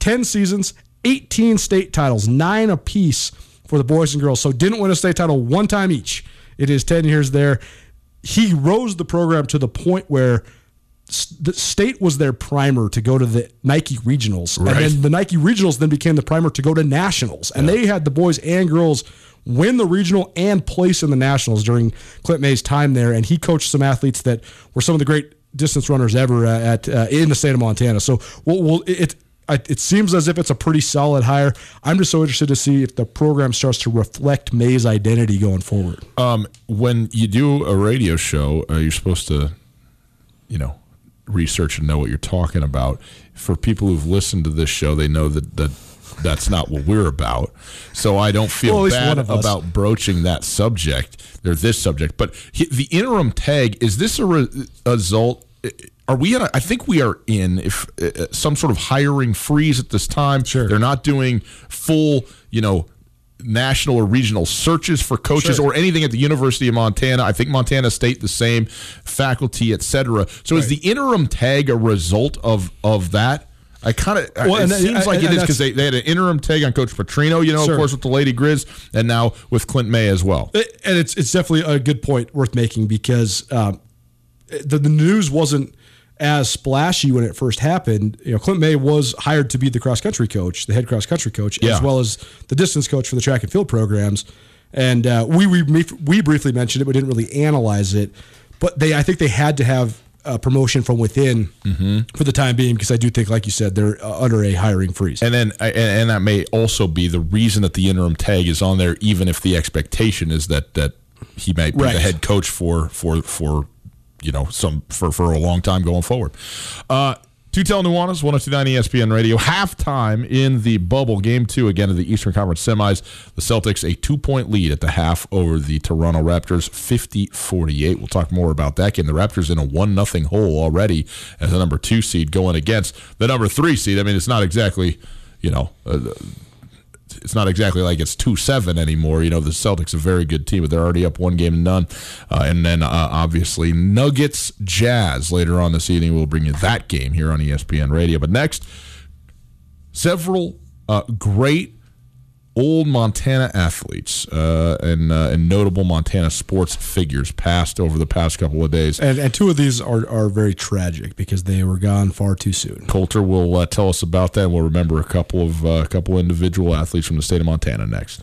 10 seasons, 18 state titles, nine apiece for the boys and girls. So didn't win a state title one time each. It is 10 years there. He rose the program to the point where the state was their primer to go to the Nike regionals. Right. And then the Nike regionals then became the primer to go to nationals. And they had the boys and girls win the regional and place in the nationals during Clint May's time there. And he coached some athletes that were some of the great distance runners ever uh, at uh, in the state of Montana. So we'll, we'll, it, I- it seems as if it's a pretty solid hire. I'm just so interested to see if the program starts to reflect May's identity going forward. Um, when you do a radio show, uh, you're supposed to, you know, research and know what you're talking about. For people who've listened to this show, they know that that that's not what we're about. So I don't feel Well, bad one of us. about broaching that subject or this subject. But he, the interim tag is this a re- result? Are we in? A, I think we are in if uh, some sort of hiring freeze at this time. Sure. they're not doing full, you know. National or regional searches for coaches Sure. or anything at the University of Montana. I think Montana State the same, faculty, etc. So is the interim tag a result of of that? I kind of Well, it and- seems and- like it is because they, they had an interim tag on Coach Petrino, you know, Sure. of course with the Lady Grizz, and now with Clint May as well. It- and it's it's definitely a good point worth making because um, the, the news wasn't as splashy when it first happened. You know, Clint May was hired to be the cross country coach, the head cross country coach, Yeah. as well as the distance coach for the track and field programs. And uh, we we we briefly mentioned it, but didn't really analyze it. But they, I think they had to have a promotion from within for the time being because I do think, like you said, they're uh, under a hiring freeze. And then, and, and that may also be the reason that the interim tag is on there, even if the expectation is that that he might be Right. the head coach for for for you know some for for a long time going forward. Uh, Tutel Nuanez, 1029 ESPN Radio. Halftime in the bubble, game two again of the Eastern Conference semis. The Celtics a two point lead at the half over the Toronto Raptors, 50 48. We'll talk more about that game. The Raptors in a 1 nothing hole already as the number two seed going against the number three seed. I mean, it's not exactly, you know, uh, it's not exactly like it's two seven anymore. You know, the Celtics a very good team, but they're already up one game to none. Uh, and then uh, obviously Nuggets Jazz later on this evening. We'll bring you that game here on ESPN Radio. But next, several uh, great old Montana athletes uh, and uh, and notable Montana sports figures passed over the past couple of days. and, and two of these are, are very tragic because they were gone far too soon. Colter will uh, tell us about that. and We'll remember a couple of uh, a couple individual athletes from the state of Montana next.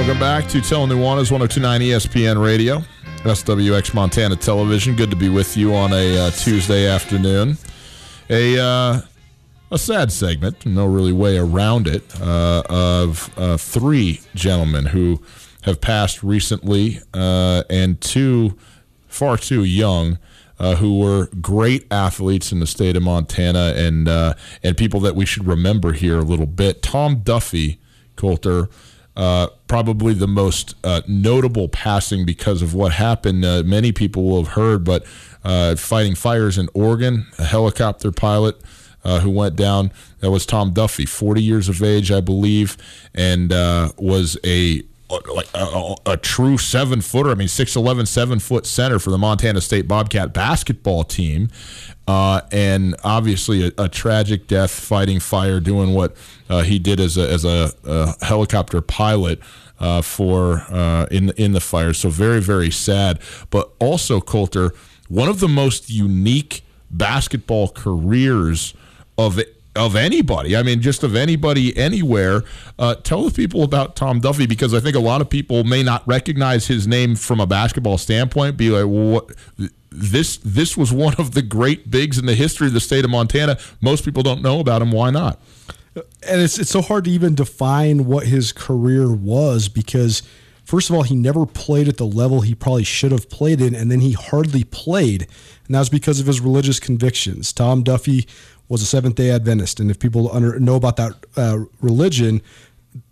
Welcome back to Tell Nuanez 1029 ESPN Radio, SWX Montana Television. Good to be with you on a uh, Tuesday afternoon. A uh, a sad segment, no really way around it, uh, of uh, three gentlemen who have passed recently, uh, and two far too young. Uh, who were great athletes in the state of Montana and and people that we should remember here a little bit. Tom Duffy, Colter, uh, probably the most uh, notable passing because of what happened. Uh, many people will have heard, but uh, fighting fires in Oregon, a helicopter pilot uh, who went down. That was Tom Duffy, 40 years of age, I believe, and was a like a, a, true seven footer. I mean, 6'11", seven foot center for the Montana State Bobcat basketball team. Uh, and obviously a, a tragic death fighting fire, doing what uh, he did as a, as a, a helicopter pilot. Uh, for uh, in in the fire, so very very sad. But also Colter, one of the most unique basketball careers of of anybody. I mean, just of anybody anywhere. Uh, tell the people about Tom Duffy because I think a lot of people may not recognize his name from a basketball standpoint. Be like, well, what? This this was one of the great bigs in the history of the state of Montana. Most people don't know about him. Why not? and it's it's so hard to even define what his career was because first of all he never played at the level he probably should have played in and then he hardly played and that was because of his religious convictions tom duffy was a seventh day adventist and if people under, know about that uh, religion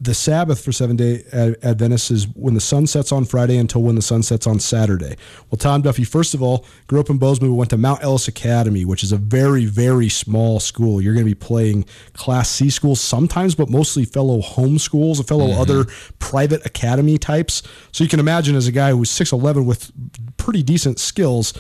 the Sabbath for Seventh Day Adventists is when the sun sets on Friday until when the sun sets on Saturday. Well, Tom Duffy, first of all, grew up in Bozeman, went to Mount Ellis Academy, which is a very, very small school. You're going to be playing Class C schools sometimes, but mostly fellow home schools, fellow mm-hmm. other private academy types. So you can imagine as a guy who's 6'11 with pretty decent skills,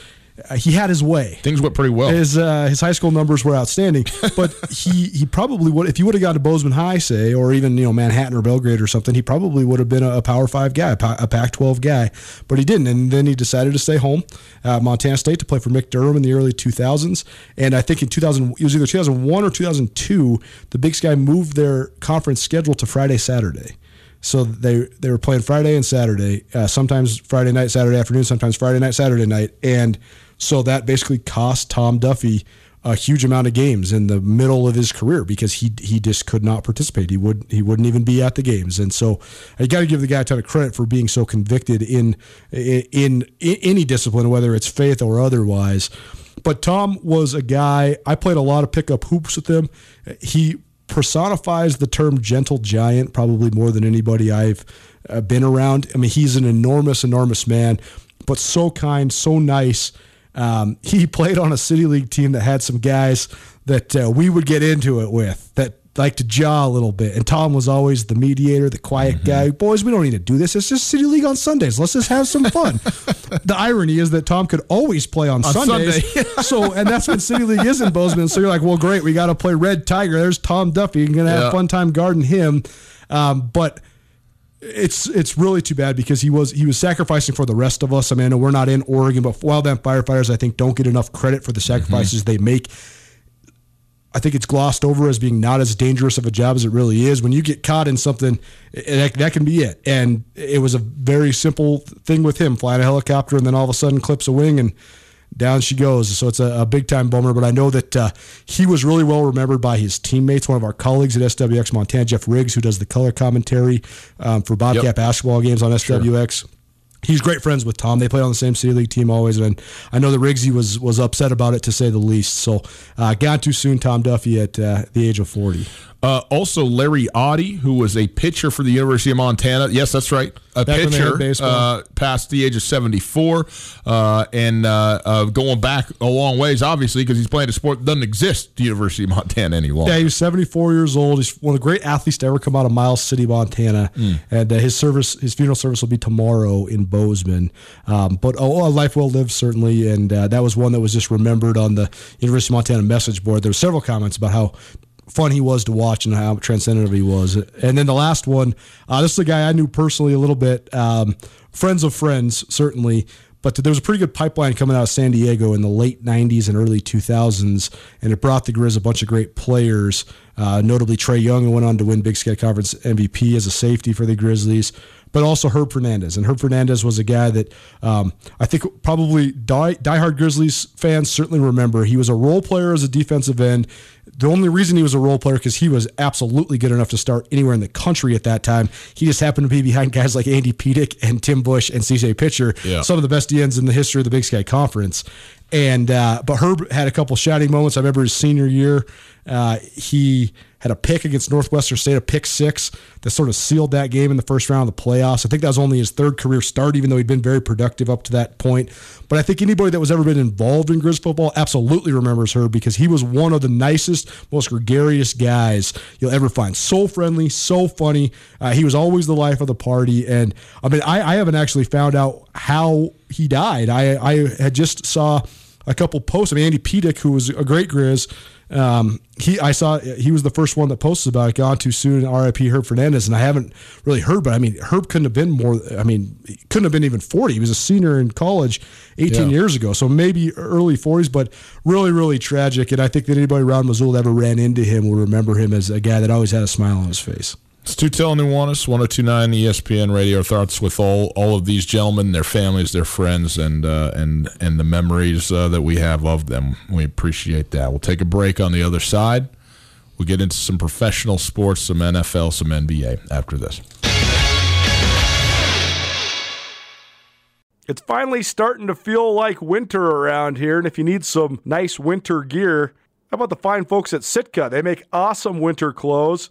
he had his way. Things went pretty well. His uh, his high school numbers were outstanding, but he he probably would if he would have gone to Bozeman High, say, or even you know Manhattan or Belgrade or something, he probably would have been a, a Power Five guy, a Pac-12 guy, but he didn't, and then he decided to stay home at Montana State to play for Mick Durham in the early 2000s, and I think in 2000 it was either 2001 or 2002, the Big Sky moved their conference schedule to Friday Saturday. So they they were playing Friday and Saturday, uh, sometimes Friday night, Saturday afternoon, sometimes Friday night, Saturday night, and so that basically cost Tom Duffy a huge amount of games in the middle of his career because he he just could not participate. He would he wouldn't even be at the games, and so I got to give the guy a ton of credit for being so convicted in, in in any discipline, whether it's faith or otherwise. But Tom was a guy. I played a lot of pickup hoops with him. He personifies the term gentle giant probably more than anybody I've uh, been around. I mean, he's an enormous, enormous man, but so kind, so nice. Um, he played on a city league team that had some guys that uh, we would get into it with that like to jaw a little bit. And Tom was always the mediator, the quiet mm-hmm. guy. Boys, we don't need to do this. It's just City League on Sundays. Let's just have some fun. the irony is that Tom could always play on, on Sundays. Sunday. so, and that's when City League is in Bozeman. So you're like, well, great. We got to play Red Tiger. There's Tom Duffy. You're going to have yeah. fun time guarding him. Um, but it's it's really too bad because he was he was sacrificing for the rest of us. I mean, I know we're not in Oregon, but wildland firefighters I think don't get enough credit for the sacrifices mm-hmm. they make I think it's glossed over as being not as dangerous of a job as it really is. When you get caught in something, that, that can be it. And it was a very simple thing with him flying a helicopter and then all of a sudden clips a wing and down she goes. So it's a, a big time bummer. But I know that uh, he was really well remembered by his teammates. One of our colleagues at SWX Montana, Jeff Riggs, who does the color commentary um, for Bobcat yep. basketball games on SWX. Sure he's great friends with Tom. They played on the same city league team always, and I know that Riggsy was was upset about it to say the least. So, uh, gone too soon, Tom Duffy at uh, the age of forty. Uh, also, Larry Audie, who was a pitcher for the University of Montana. Yes, that's right. A back pitcher uh, past the age of 74 uh, and uh, uh, going back a long ways, obviously, because he's playing a sport that doesn't exist at the University of Montana anymore. Yeah, he was 74 years old. He's one of the great athletes to ever come out of Miles City, Montana. Mm. And uh, his service, his funeral service will be tomorrow in Bozeman. Um, but oh, a life well lived, certainly. And that was one that was just remembered on the University of Montana message board. There were several comments about how fun he was to watch and how transcendent he was. And then the last one, uh, this is a guy I knew personally a little bit, um, friends of friends, certainly. But there was a pretty good pipeline coming out of San Diego in the late 90s and early 2000s, and it brought the Grizz a bunch of great players, uh, notably Trey Young, who went on to win Big Sky Conference MVP as a safety for the Grizzlies but also Herb Fernandez. And Herb Fernandez was a guy that um, I think probably die, diehard Grizzlies fans certainly remember. He was a role player as a defensive end the only reason he was a role player because he was absolutely good enough to start anywhere in the country at that time. He just happened to be behind guys like Andy Pedic and Tim Bush and CJ Pitcher, yeah. some of the best DNs in the history of the Big Sky Conference. And uh, but Herb had a couple shining moments. I remember his senior year, uh, he had a pick against Northwestern State, a pick six that sort of sealed that game in the first round of the playoffs. I think that was only his third career start, even though he'd been very productive up to that point. But I think anybody that was ever been involved in Grizz football absolutely remembers her because he was one of the nicest, most gregarious guys you'll ever find. So friendly, so funny. Uh, he was always the life of the party. And I mean, I, I haven't actually found out how he died. I, I had just saw a couple posts of Andy Pedic, who was a great Grizz um, he, I saw he was the first one that posted about it. Gone too soon. R.I.P. Herb Fernandez, and I haven't really heard. But I mean, Herb couldn't have been more. I mean, couldn't have been even forty. He was a senior in college 18 yeah. years ago, so maybe early forties. But really, really tragic. And I think that anybody around Missoula that ever ran into him will remember him as a guy that always had a smile on his face. It's Tutel Nuanez, 1029 ESPN Radio. Thoughts with all, all of these gentlemen, their families, their friends, and uh, and and the memories uh, that we have of them. We appreciate that. We'll take a break on the other side. We'll get into some professional sports, some NFL, some NBA after this. It's finally starting to feel like winter around here, and if you need some nice winter gear, how about the fine folks at Sitka? They make awesome winter clothes